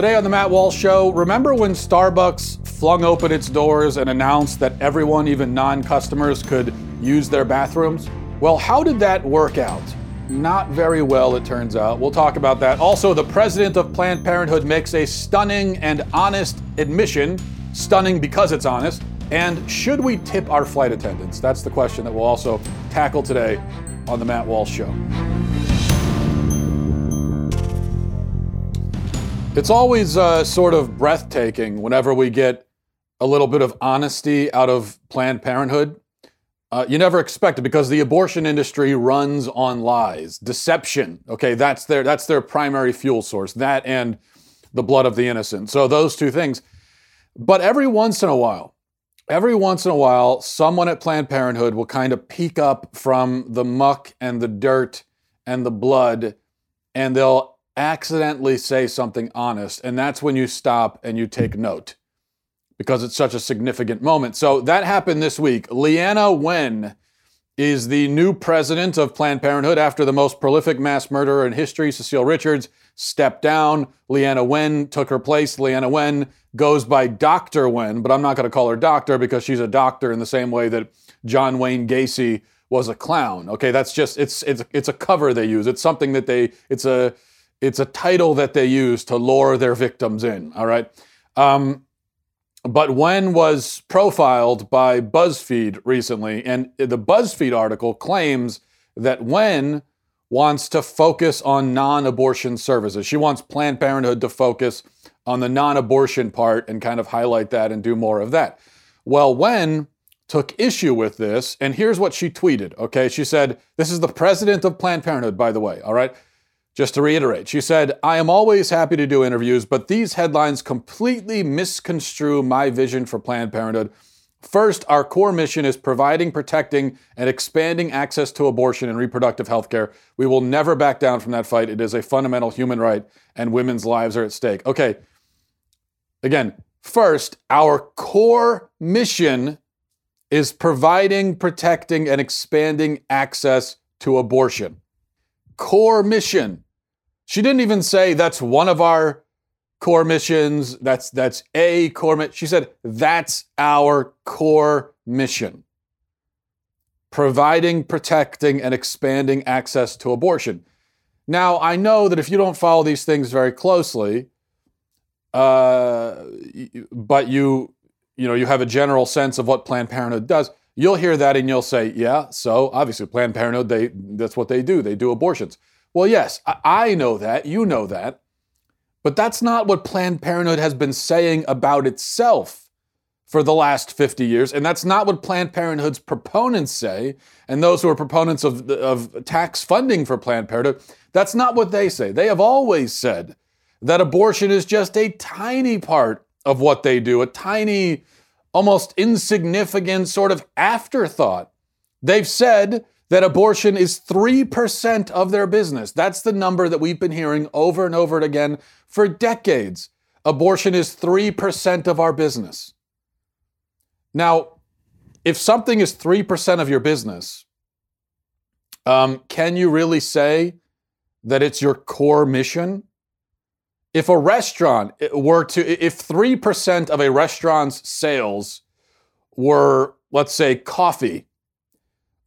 Today on the Matt Walsh Show, remember when Starbucks flung open its doors and announced that everyone, even non customers, could use their bathrooms? Well, how did that work out? Not very well, it turns out. We'll talk about that. Also, the president of Planned Parenthood makes a stunning and honest admission. Stunning because it's honest. And should we tip our flight attendants? That's the question that we'll also tackle today on the Matt Walsh Show. It's always uh, sort of breathtaking whenever we get a little bit of honesty out of Planned Parenthood. Uh, you never expect it because the abortion industry runs on lies, deception. Okay, that's their that's their primary fuel source. That and the blood of the innocent. So those two things. But every once in a while, every once in a while, someone at Planned Parenthood will kind of peek up from the muck and the dirt and the blood, and they'll accidentally say something honest. And that's when you stop and you take note because it's such a significant moment. So that happened this week. Leana Wen is the new president of Planned Parenthood after the most prolific mass murderer in history, Cecile Richards, stepped down. Leana Wen took her place. Leana Wen goes by Dr. Wen, but I'm not going to call her doctor because she's a doctor in the same way that John Wayne Gacy was a clown. Okay, that's just it's it's it's a cover they use. It's something that they it's a it's a title that they use to lure their victims in. All right. Um, but Wen was profiled by BuzzFeed recently, and the BuzzFeed article claims that Wen wants to focus on non abortion services. She wants Planned Parenthood to focus on the non abortion part and kind of highlight that and do more of that. Well, Wen took issue with this, and here's what she tweeted. Okay, she said, This is the president of Planned Parenthood, by the way, all right? Just to reiterate, she said, I am always happy to do interviews, but these headlines completely misconstrue my vision for Planned Parenthood. First, our core mission is providing, protecting, and expanding access to abortion and reproductive health care. We will never back down from that fight. It is a fundamental human right, and women's lives are at stake. Okay, again, first, our core mission is providing, protecting, and expanding access to abortion core mission. She didn't even say that's one of our core missions. That's that's a core mission. She said that's our core mission. Providing, protecting, and expanding access to abortion. Now, I know that if you don't follow these things very closely, uh, but you you know you have a general sense of what Planned Parenthood does, You'll hear that and you'll say, yeah, so obviously Planned Parenthood, they, that's what they do. They do abortions. Well, yes, I know that. You know that. But that's not what Planned Parenthood has been saying about itself for the last 50 years. And that's not what Planned Parenthood's proponents say. And those who are proponents of, of tax funding for Planned Parenthood, that's not what they say. They have always said that abortion is just a tiny part of what they do, a tiny almost insignificant sort of afterthought. They've said that abortion is 3% of their business. That's the number that we've been hearing over and over again for decades. Abortion is 3% of our business. Now, if something is 3% of your business, um, can you really say that it's your core mission? if a restaurant were to, if 3% of a restaurant's sales were, let's say, coffee,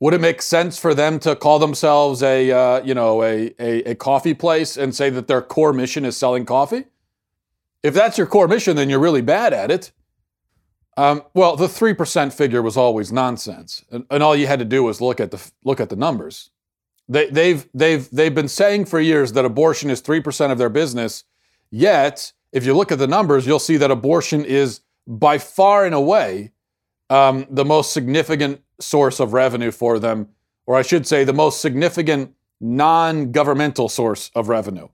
would it make sense for them to call themselves a, uh, you know, a, a, a coffee place and say that their core mission is selling coffee? If that's your core mission, then you're really bad at it. Um, well, the three percent figure was always nonsense, and, and, all you had to do was look at the look at the numbers. They, they've they've they've been saying for years that abortion is three percent of their business, Yet, if you look at the numbers, you'll see that abortion is by far and away um, the most significant source of revenue for them, or I should say, the most significant non governmental source of revenue,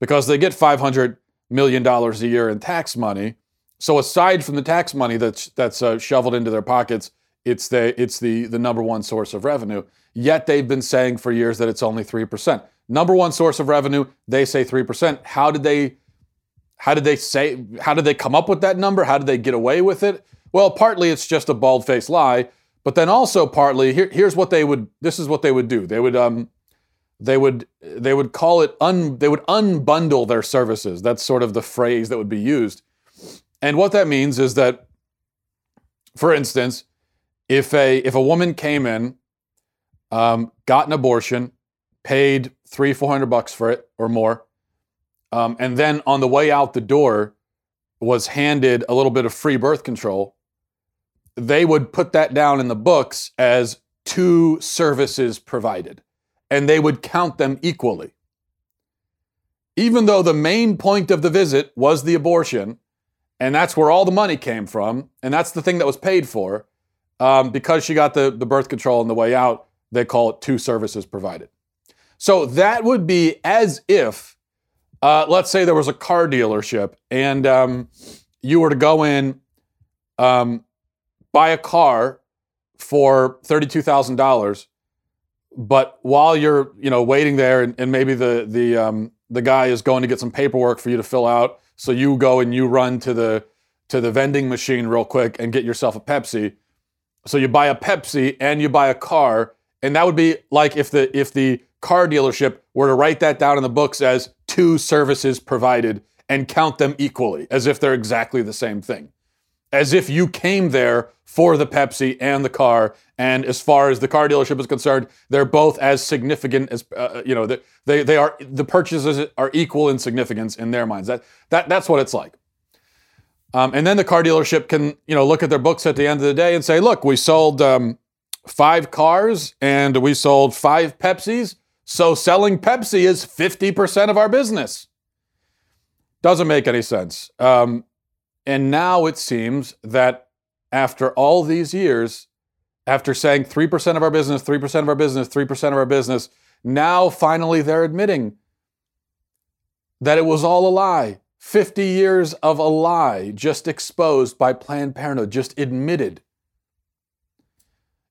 because they get $500 million a year in tax money. So aside from the tax money that's that's uh, shoveled into their pockets, it's the it's the the number one source of revenue. Yet they've been saying for years that it's only three percent. Number one source of revenue, they say 3%. How did they how did they say how did they come up with that number? How did they get away with it? Well, partly it's just a bald-faced lie, but then also partly here, here's what they would this is what they would do. They would um they would they would call it un they would unbundle their services. That's sort of the phrase that would be used. And what that means is that, for instance, if a if a woman came in, um, got an abortion, paid three four hundred bucks for it or more, um, and then on the way out the door was handed a little bit of free birth control, they would put that down in the books as two services provided, and they would count them equally. Even though the main point of the visit was the abortion, and that's where all the money came from, and that's the thing that was paid for, um, because she got the, the birth control on the way out, they call it two services provided. So that would be as if, uh, let's say there was a car dealership and um, you were to go in, um, buy a car for $32,000. But while you're, you know, waiting there and, and maybe the, the, um, the guy is going to get some paperwork for you to fill out. So you go and you run to the, to the vending machine real quick and get yourself a Pepsi. So you buy a Pepsi and you buy a car. And that would be like if the, if the car dealership were to write that down in the books as two services provided and count them equally as if they're exactly the same thing as if you came there for the Pepsi and the car. And as far as the car dealership is concerned, they're both as significant as uh, uh you know. They they are the purchases are equal in significance in their minds. That that that's what it's like. Um, and then the car dealership can you know look at their books at the end of the day and say, look, we sold um, five cars and we sold five Pepsis. So selling Pepsi is fifty percent of our business. Doesn't make any sense. Um, and now it seems that after all these years, after saying 3% of our business, 3% of our business, 3% of our business, now finally they're admitting that it was all a lie. 50 years of a lie just exposed by Planned Parenthood, just admitted.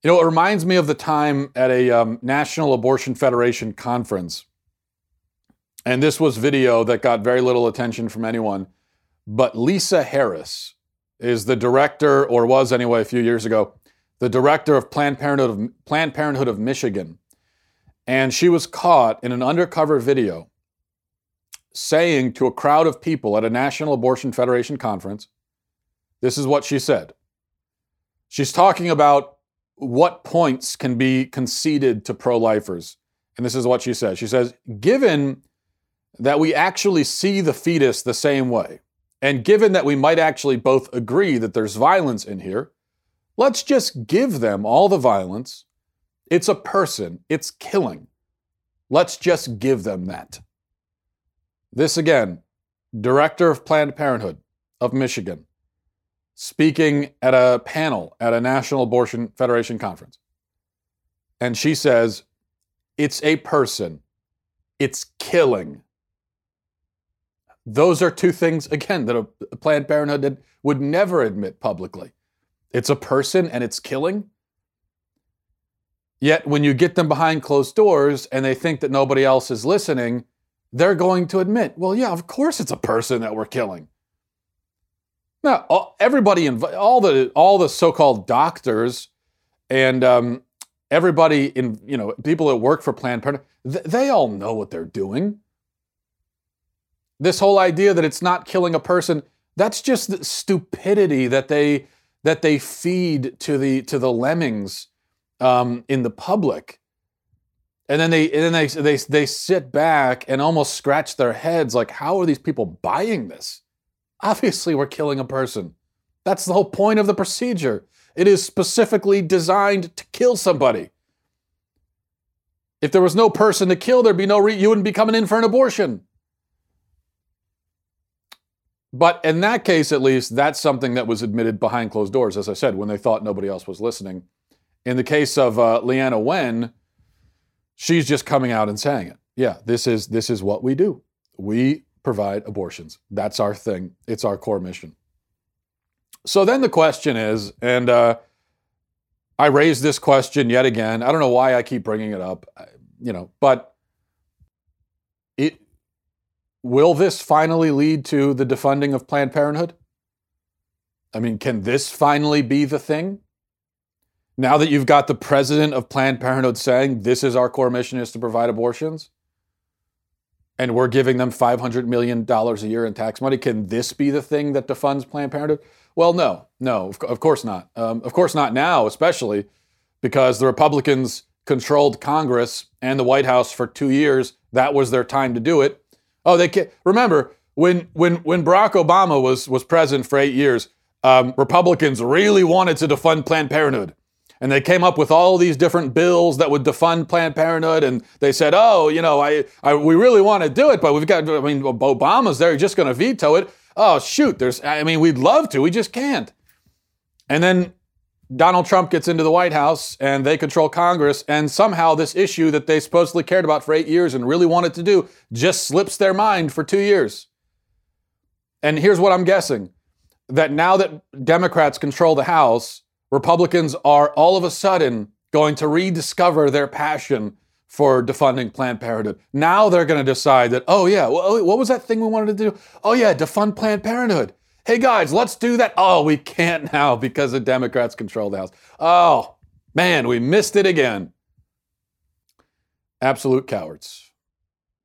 You know, it reminds me of the time at a um, National Abortion Federation conference. And this was video that got very little attention from anyone. But Lisa Harris is the director, or was anyway a few years ago, the director of Planned Parenthood of, Planned Parenthood of Michigan. And she was caught in an undercover video saying to a crowd of people at a National Abortion Federation conference, this is what she said. She's talking about what points can be conceded to pro lifers. And this is what she says. She says, given that we actually see the fetus the same way, and given that we might actually both agree that there's violence in here, let's just give them all the violence. It's a person, it's killing. Let's just give them that. This again, director of Planned Parenthood of Michigan, speaking at a panel at a National Abortion Federation conference. And she says, it's a person, it's killing. Those are two things, again, that a Planned Parenthood would never admit publicly. It's a person and it's killing. Yet when you get them behind closed doors and they think that nobody else is listening, they're going to admit, well, yeah, of course it's a person that we're killing. Now, everybody, all the all the so-called doctors and um, everybody in you know people that work for Planned Parenthood, they all know what they're doing. This whole idea that it's not killing a person, that's just the stupidity that they that they feed to the to the lemmings um, in the public. And then they and then they, they they sit back and almost scratch their heads like, how are these people buying this? Obviously, we're killing a person. That's the whole point of the procedure. It is specifically designed to kill somebody. If there was no person to kill, there'd be no re- you wouldn't be coming in for an abortion. But in that case, at least, that's something that was admitted behind closed doors, as I said, when they thought nobody else was listening. In the case of uh, Leana Wen, she's just coming out and saying it. Yeah, this is this is what we do. We provide abortions. That's our thing. It's our core mission. So then the question is, and uh, I raised this question yet again. I don't know why I keep bringing it up, you know, but it Will this finally lead to the defunding of Planned Parenthood? I mean, can this finally be the thing? Now that you've got the president of Planned Parenthood saying this is our core mission is to provide abortions, and we're giving them $500 million a year in tax money, can this be the thing that defunds Planned Parenthood? Well, no, no, of, of course not. Um, of course not now, especially because the Republicans controlled Congress and the White House for two years. That was their time to do it. Oh, they can't. Remember, when, when, when Barack Obama was, was president for eight years, um, Republicans really wanted to defund Planned Parenthood. And they came up with all these different bills that would defund Planned Parenthood. And they said, oh, you know, I, I we really want to do it, but we've got, I mean, Obama's there, he's just going to veto it. Oh, shoot, there's, I mean, we'd love to, we just can't. And then Donald Trump gets into the White House and they control Congress, and somehow this issue that they supposedly cared about for eight years and really wanted to do just slips their mind for two years. And here's what I'm guessing that now that Democrats control the House, Republicans are all of a sudden going to rediscover their passion for defunding Planned Parenthood. Now they're going to decide that, oh, yeah, what was that thing we wanted to do? Oh, yeah, defund Planned Parenthood. Hey, guys, let's do that. Oh, we can't now because the Democrats control the House. Oh, man, we missed it again. Absolute cowards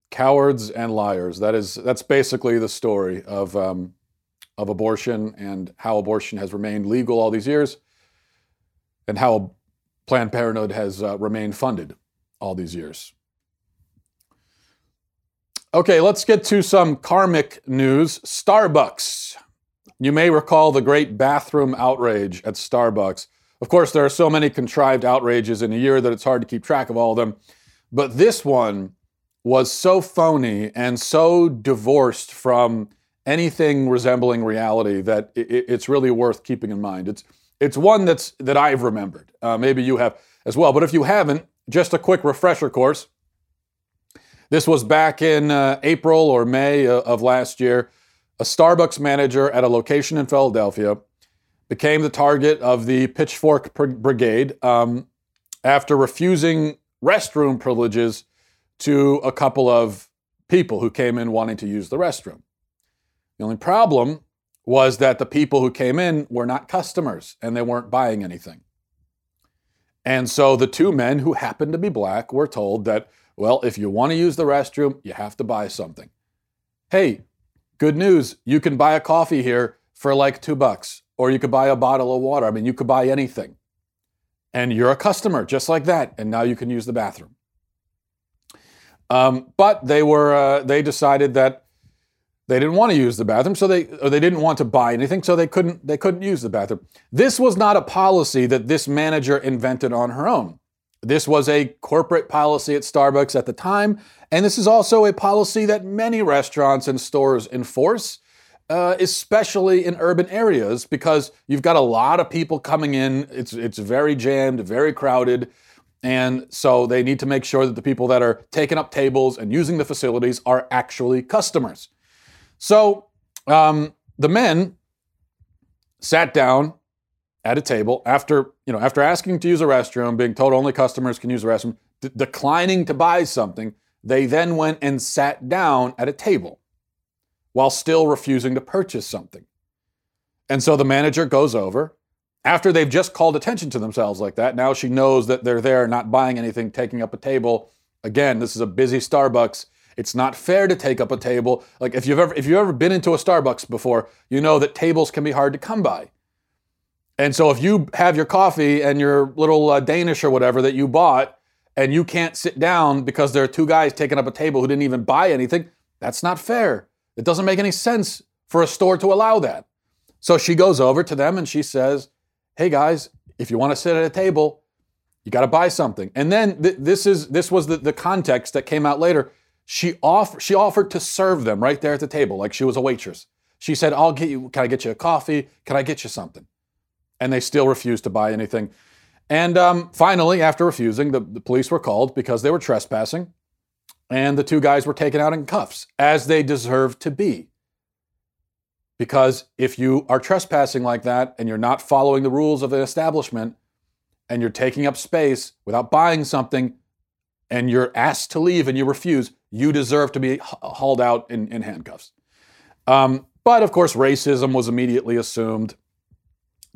cowards and liars. That is that's basically the story of um, of abortion and how abortion has remained legal all these years, and how Planned Parenthood has uh, remained funded all these years. Okay, let's get to some karmic news. Starbucks. You may recall the great bathroom outrage at Starbucks. Of course, there are so many contrived outrages in a year that it's hard to keep track of all of them. But this one was so phony and so divorced from anything resembling reality that it, it's really worth keeping in mind. It's it's one that's that I've remembered. Uh, maybe you have as well. But if you haven't, just a quick refresher course. This was back in uh, April or May uh, of last year. A Starbucks manager at a location in Philadelphia became the target of the Pitchfork Brigade um, after refusing restroom privileges to a couple of people who came in wanting to use the restroom. The only problem was that the people who came in were not customers and they weren't buying anything. And so the two men who happened to be black were told that, well, if you want to use the restroom, you have to buy something. Hey, good news, you can buy a coffee here for like two bucks, or you could buy a bottle of water. I mean, you could buy anything. And you're a customer just like that, and now you can use the bathroom. Um, but they were uh, they decided that they didn't want to use the bathroom, so they or they didn't want to buy anything, so they couldn't they couldn't use the bathroom. This was not a policy that this manager invented on her own. This was a corporate policy at Starbucks at the time, and this is also a policy that many restaurants and stores enforce, uh, especially in urban areas, because you've got a lot of people coming in. It's it's very jammed, very crowded. And so they need to make sure that the people that are taking up tables and using the facilities are actually customers. So um, the men sat down at a table after, you know, after asking to use a restroom, being told only customers can use the restroom, d- declining to buy something, they then went and sat down at a table while still refusing to purchase something. And so the manager goes over after they've just called attention to themselves like that, now she knows that they're there, not buying anything, taking up a table. Again, this is a busy Starbucks. It's not fair to take up a table. Like if you've ever if you've ever been into a Starbucks before, you know that tables can be hard to come by. And so if you have your coffee and your little uh, Danish or whatever that you bought and you can't sit down because there are two guys taking up a table who didn't even buy anything, that's not fair. It doesn't make any sense for a store to allow that. So she goes over to them and she says, hey guys, if you want to sit at a table, you got to buy something. And then th- this is this was the, the context that came out later. She off she offered to serve them right there at the table, like she was a waitress. She said, "I'll get you. Can I get you a coffee? Can I get you something?" And they still refused to buy anything. And um, finally, after refusing, the, the police were called because they were trespassing, and the two guys were taken out in cuffs, as they deserved to be. Because if you are trespassing like that and you're not following the rules of an establishment and you're taking up space without buying something and you're asked to leave and you refuse, you deserve to be hauled out in, in handcuffs. Um, but of course, racism was immediately assumed.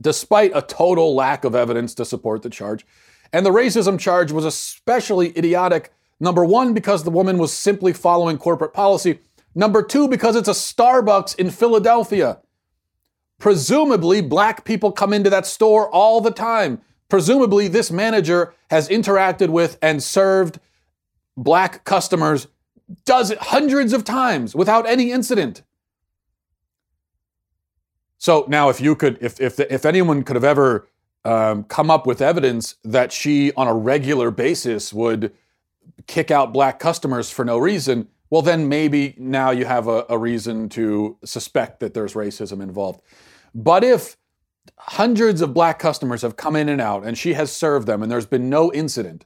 Despite a total lack of evidence to support the charge. And the racism charge was especially idiotic, number one, because the woman was simply following corporate policy, number two, because it's a Starbucks in Philadelphia. Presumably, black people come into that store all the time. Presumably, this manager has interacted with and served black customers it hundreds of times without any incident. So now, if you could, if if if anyone could have ever um, come up with evidence that she, on a regular basis, would kick out black customers for no reason, well, then maybe now you have a, a reason to suspect that there's racism involved. But if hundreds of black customers have come in and out, and she has served them, and there's been no incident,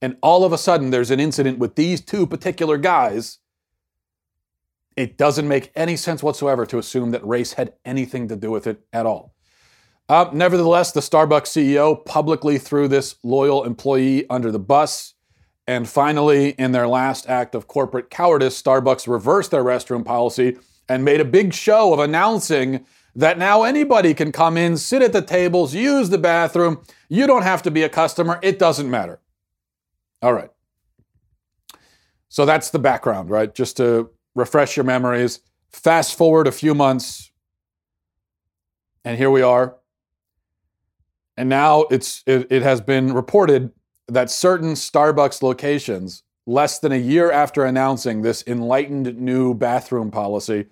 and all of a sudden there's an incident with these two particular guys, it doesn't make any sense whatsoever to assume that race had anything to do with it at all. Uh, nevertheless, the Starbucks CEO publicly threw this loyal employee under the bus. And finally, in their last act of corporate cowardice, Starbucks reversed their restroom policy and made a big show of announcing that now anybody can come in, sit at the tables, use the bathroom. You don't have to be a customer, it doesn't matter. All right. So that's the background, right? Just to refresh your memories. Fast forward a few months, and here we are. And now it's it, it has been reported that certain Starbucks locations, less than a year after announcing this enlightened new bathroom policy,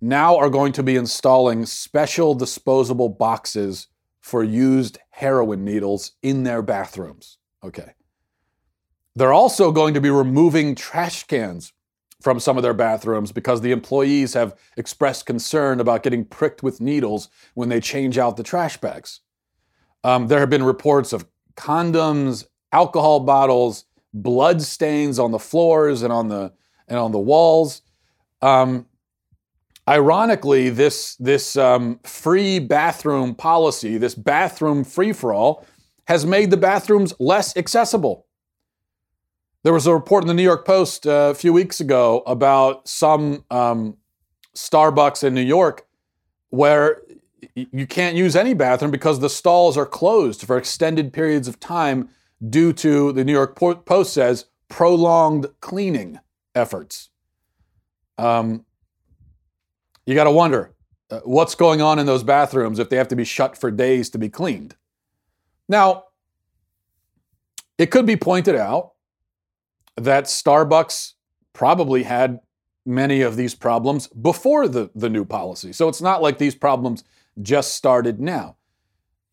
now are going to be installing special disposable boxes for used heroin needles in their bathrooms. Okay. They're also going to be removing trash cans from some of their bathrooms because the employees have expressed concern about getting pricked with needles when they change out the trash bags. Um, there have been reports of condoms, alcohol bottles, blood stains on the floors and on the and on the walls. Um, ironically, this this um, free bathroom policy, this bathroom free for all, has made the bathrooms less accessible. There was a report in the New York Post uh, a few weeks ago about some um, Starbucks in New York where you can't use any bathroom because the stalls are closed for extended periods of time due to, the New York Post says, prolonged cleaning efforts. Um, you got to wonder uh, what's going on in those bathrooms if they have to be shut for days to be cleaned. Now, it could be pointed out that Starbucks probably had many of these problems before the, the new policy. So it's not like these problems just started now.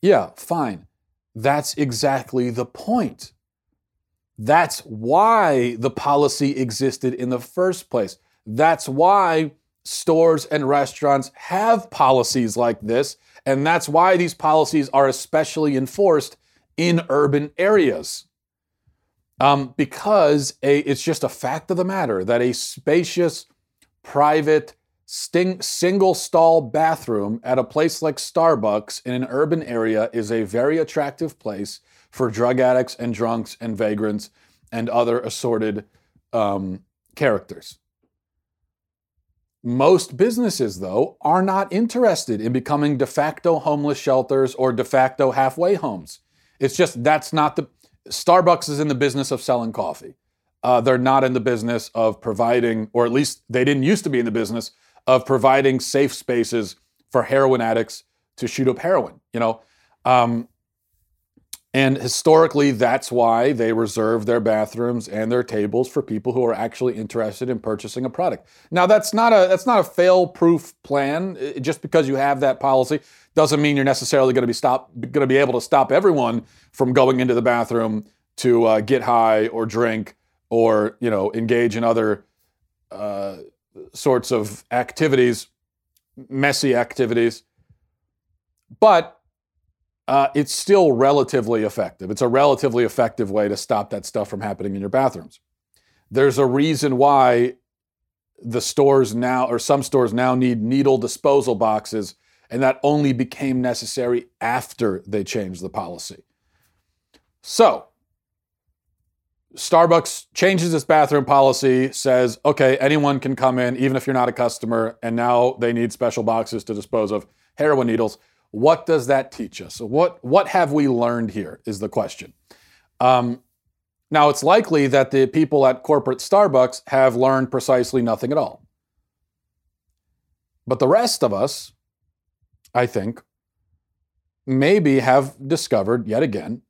Yeah, fine. That's exactly the point. That's why the policy existed in the first place. That's why stores and restaurants have policies like this. And that's why these policies are especially enforced in urban areas. Um, because a, it's just a fact of the matter that a spacious, private, sting, single stall bathroom at a place like Starbucks in an urban area is a very attractive place for drug addicts and drunks and vagrants and other assorted um, characters. Most businesses, though, are not interested in becoming de facto homeless shelters or de facto halfway homes. It's just that's not the Starbucks is in the business of selling coffee. Uh, they're not in the business of providing, or at least they didn't used to be in the business of providing safe spaces for heroin addicts to shoot up heroin. You know, um, and historically, that's why they reserve their bathrooms and their tables for people who are actually interested in purchasing a product. Now, that's not a that's not a fail-proof plan. It, just because you have that policy doesn't mean you're necessarily going to be stop going to be able to stop everyone from going into the bathroom to uh, get high or drink or you know engage in other uh, sorts of activities, messy activities. But uh, it's still relatively effective. It's a relatively effective way to stop that stuff from happening in your bathrooms. There's a reason why the stores now, or some stores now, need needle disposal boxes and that only became necessary after they changed the policy. So, Starbucks changes its bathroom policy, says, okay, anyone can come in, even if you're not a customer, and now they need special boxes to dispose of heroin needles. What does that teach us? What, what have we learned here is the question. Um, now, it's likely that the people at corporate Starbucks have learned precisely nothing at all. But the rest of us, I think, maybe have discovered yet again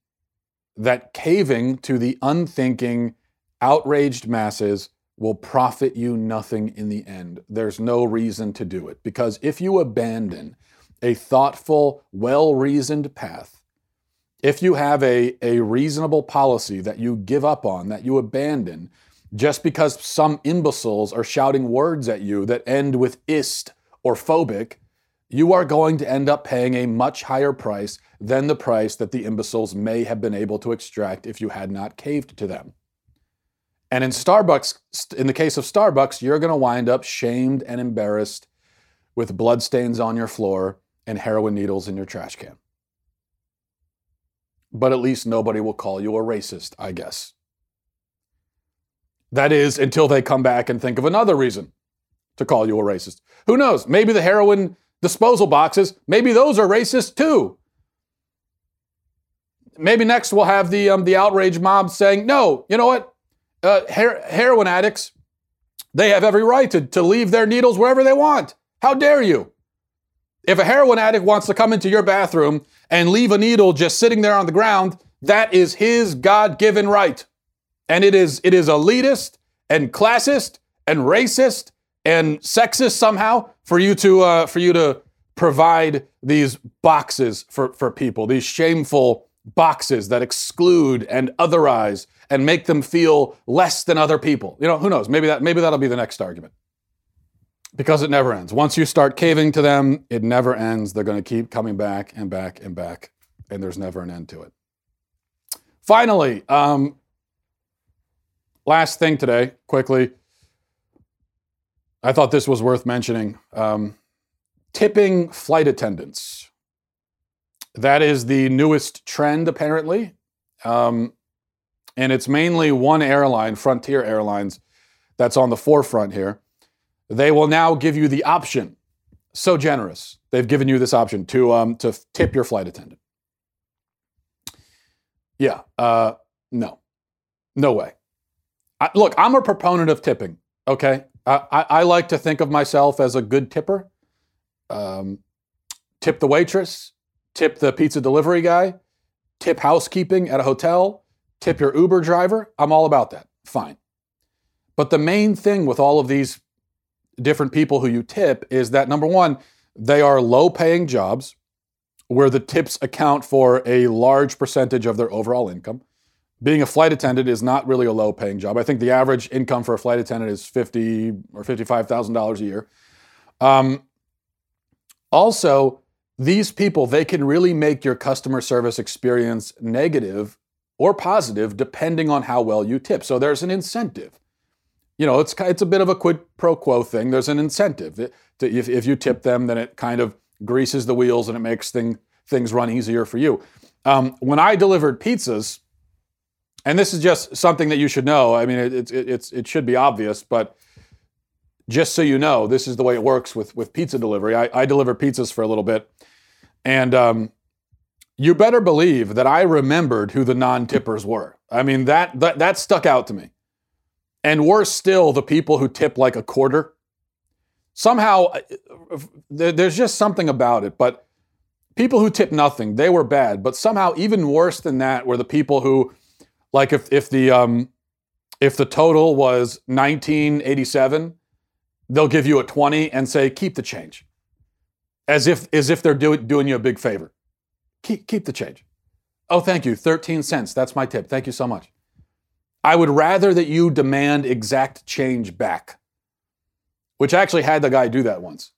that caving to the unthinking, outraged masses will profit you nothing in the end. There's no reason to do it because if you abandon a thoughtful, well reasoned path, if you have a, a reasonable policy that you give up on, that you abandon, just because some imbeciles are shouting words at you that end with ist or phobic, you are going to end up paying a much higher price than the price that the imbeciles may have been able to extract if you had not caved to them. And in Starbucks, in the case of Starbucks, you're going to wind up shamed and embarrassed with bloodstains on your floor and heroin needles in your trash can. But at least nobody will call you a racist, I guess. That is, until they come back and think of another reason to call you a racist. Who knows? Maybe the heroin disposal boxes, maybe those are racist too. Maybe next we'll have the um, the outrage mob saying, "No, you know what? Uh, her- heroin addicts, they have every right to, to leave their needles wherever they want. How dare you? If a heroin addict wants to come into your bathroom and leave a needle just sitting there on the ground, that is his God-given right, and it is it is elitist and classist and racist and sexist somehow for you to uh, for you to provide these boxes for for people, these shameful boxes that exclude and otherize and make them feel less than other people. You know, who knows? Maybe that maybe that'll be the next argument. Because it never ends. Once you start caving to them, it never ends. They're going to keep coming back and back and back, and there's never an end to it. Finally, um, last thing today, quickly. I thought this was worth mentioning. Um, tipping flight attendants. That is the newest trend, apparently. Um, and it's mainly one airline, Frontier Airlines, that's on the forefront here. They will now give you the option. So generous. They've given you this option to, um, to tip your flight attendant. Yeah, uh, no, no way. I, look, I'm a proponent of tipping, okay? I, I, like to think of myself as a good tipper. Um, tip the waitress, tip the pizza delivery guy, tip housekeeping at a hotel, tip your Uber driver. I'm all about that. Fine. But the main thing with all of these different people who you tip is that number one, they are low paying jobs where the tips account for a large percentage of their overall income being a flight attendant is not really a low paying job. I think the average income for a flight attendant is fifty or fifty-five thousand dollars a year. Um, also, these people they can really make your customer service experience negative or positive depending on how well you tip. So there's an incentive. You know, it's it's a bit of a quid pro quo thing. There's an incentive. It, to, if, if you tip them, then it kind of greases the wheels and it makes thing, things run easier for you. Um, when I delivered pizzas and this is just something that you should know. I mean, it, it, it should be obvious, but just so you know, this is the way it works with with pizza delivery. I, I deliver pizzas for a little bit, and um, you better believe that I remembered who the non-tippers were. I mean, that that that stuck out to me. And worse still, the people who tip like a quarter. Somehow, uh, there's just something about it. But people who tip nothing, they were bad. But somehow, even worse than that, were the people who like if if the um if the total was 1987, they'll give you a 20 and say keep the change. As if as if they're do, doing you a big favor. Keep keep the change. Oh, thank you. 13 cents. That's my tip. Thank you so much. I would rather that you demand exact change back. Which I actually had the guy do that once.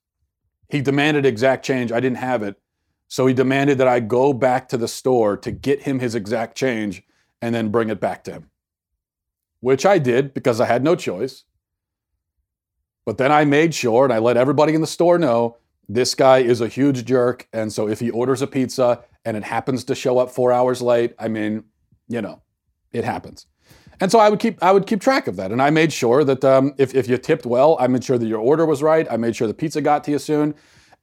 He demanded exact change. I didn't have it. So he demanded that I go back to the store to get him his exact change and then bring it back to him. Which I did because I had no choice. But then I made sure and I let everybody in the store know this guy is a huge jerk. And so if he orders a pizza and it happens to show up four hours late, I mean, you know, it happens. And so I would keep I would keep track of that, and I made sure that um, if if you tipped well, I made sure that your order was right. I made sure the pizza got to you soon,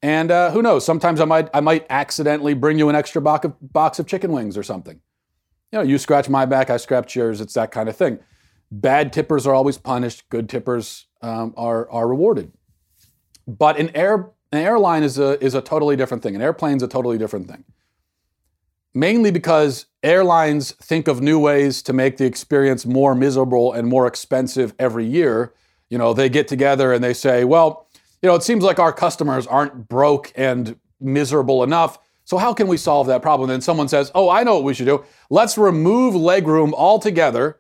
And uh, who knows? Sometimes I might I might accidentally bring you an extra box of, box of chicken wings or something. You know, you scratch my back, I scratch yours. It's that kind of thing. Bad tippers are always punished. Good tippers um, are are rewarded. But an air an airline is a is a totally different thing. An airplane's a totally different thing. Mainly because airlines think of new ways to make the experience more miserable and more expensive every year. You know, they get together and they say, well, you know, it seems like our customers aren't broke and miserable enough. So how can we solve that problem? And someone says, "Oh, I know what we should do. Let's remove legroom altogether."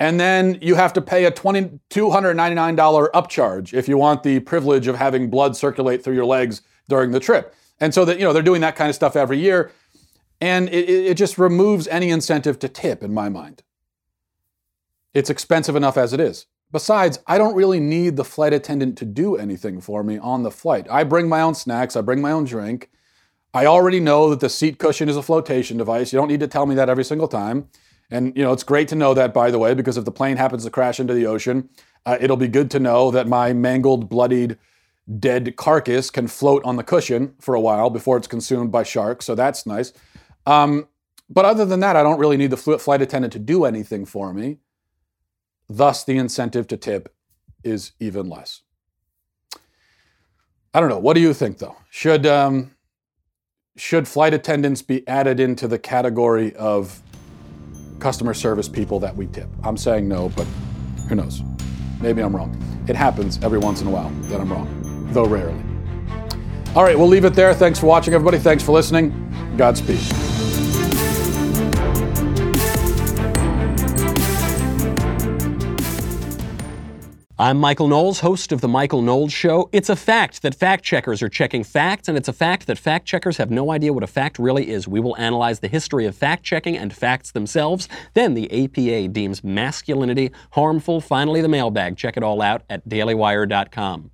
And then you have to pay a $299 upcharge if you want the privilege of having blood circulate through your legs during the trip. And so that, you know, they're doing that kind of stuff every year. And it, it just removes any incentive to tip in my mind. It's expensive enough as it is. Besides, I don't really need the flight attendant to do anything for me on the flight. I bring my own snacks, I bring my own drink. I already know that the seat cushion is a flotation device. You don't need to tell me that every single time. And you know, it's great to know that, by the way, because if the plane happens to crash into the ocean, uh, it'll be good to know that my mangled, bloodied, dead carcass can float on the cushion for a while before it's consumed by sharks. So that's nice. Um, but other than that, I don't really need the flight attendant to do anything for me. Thus, the incentive to tip is even less. I don't know. What do you think, though? Should um, should flight attendants be added into the category of customer service people that we tip. I'm saying no, but who knows? Maybe I'm wrong. It happens every once in a while that I'm wrong, though rarely. All right, we'll leave it there. Thanks for watching, everybody. Thanks for listening. Godspeed. I'm Michael Knowles, host of The Michael Knowles Show. It's a fact that fact checkers are checking facts, and it's a fact that fact checkers have no idea what a fact really is. We will analyze the history of fact checking and facts themselves. Then the APA deems masculinity harmful. Finally, the mailbag. Check it all out at dailywire.com.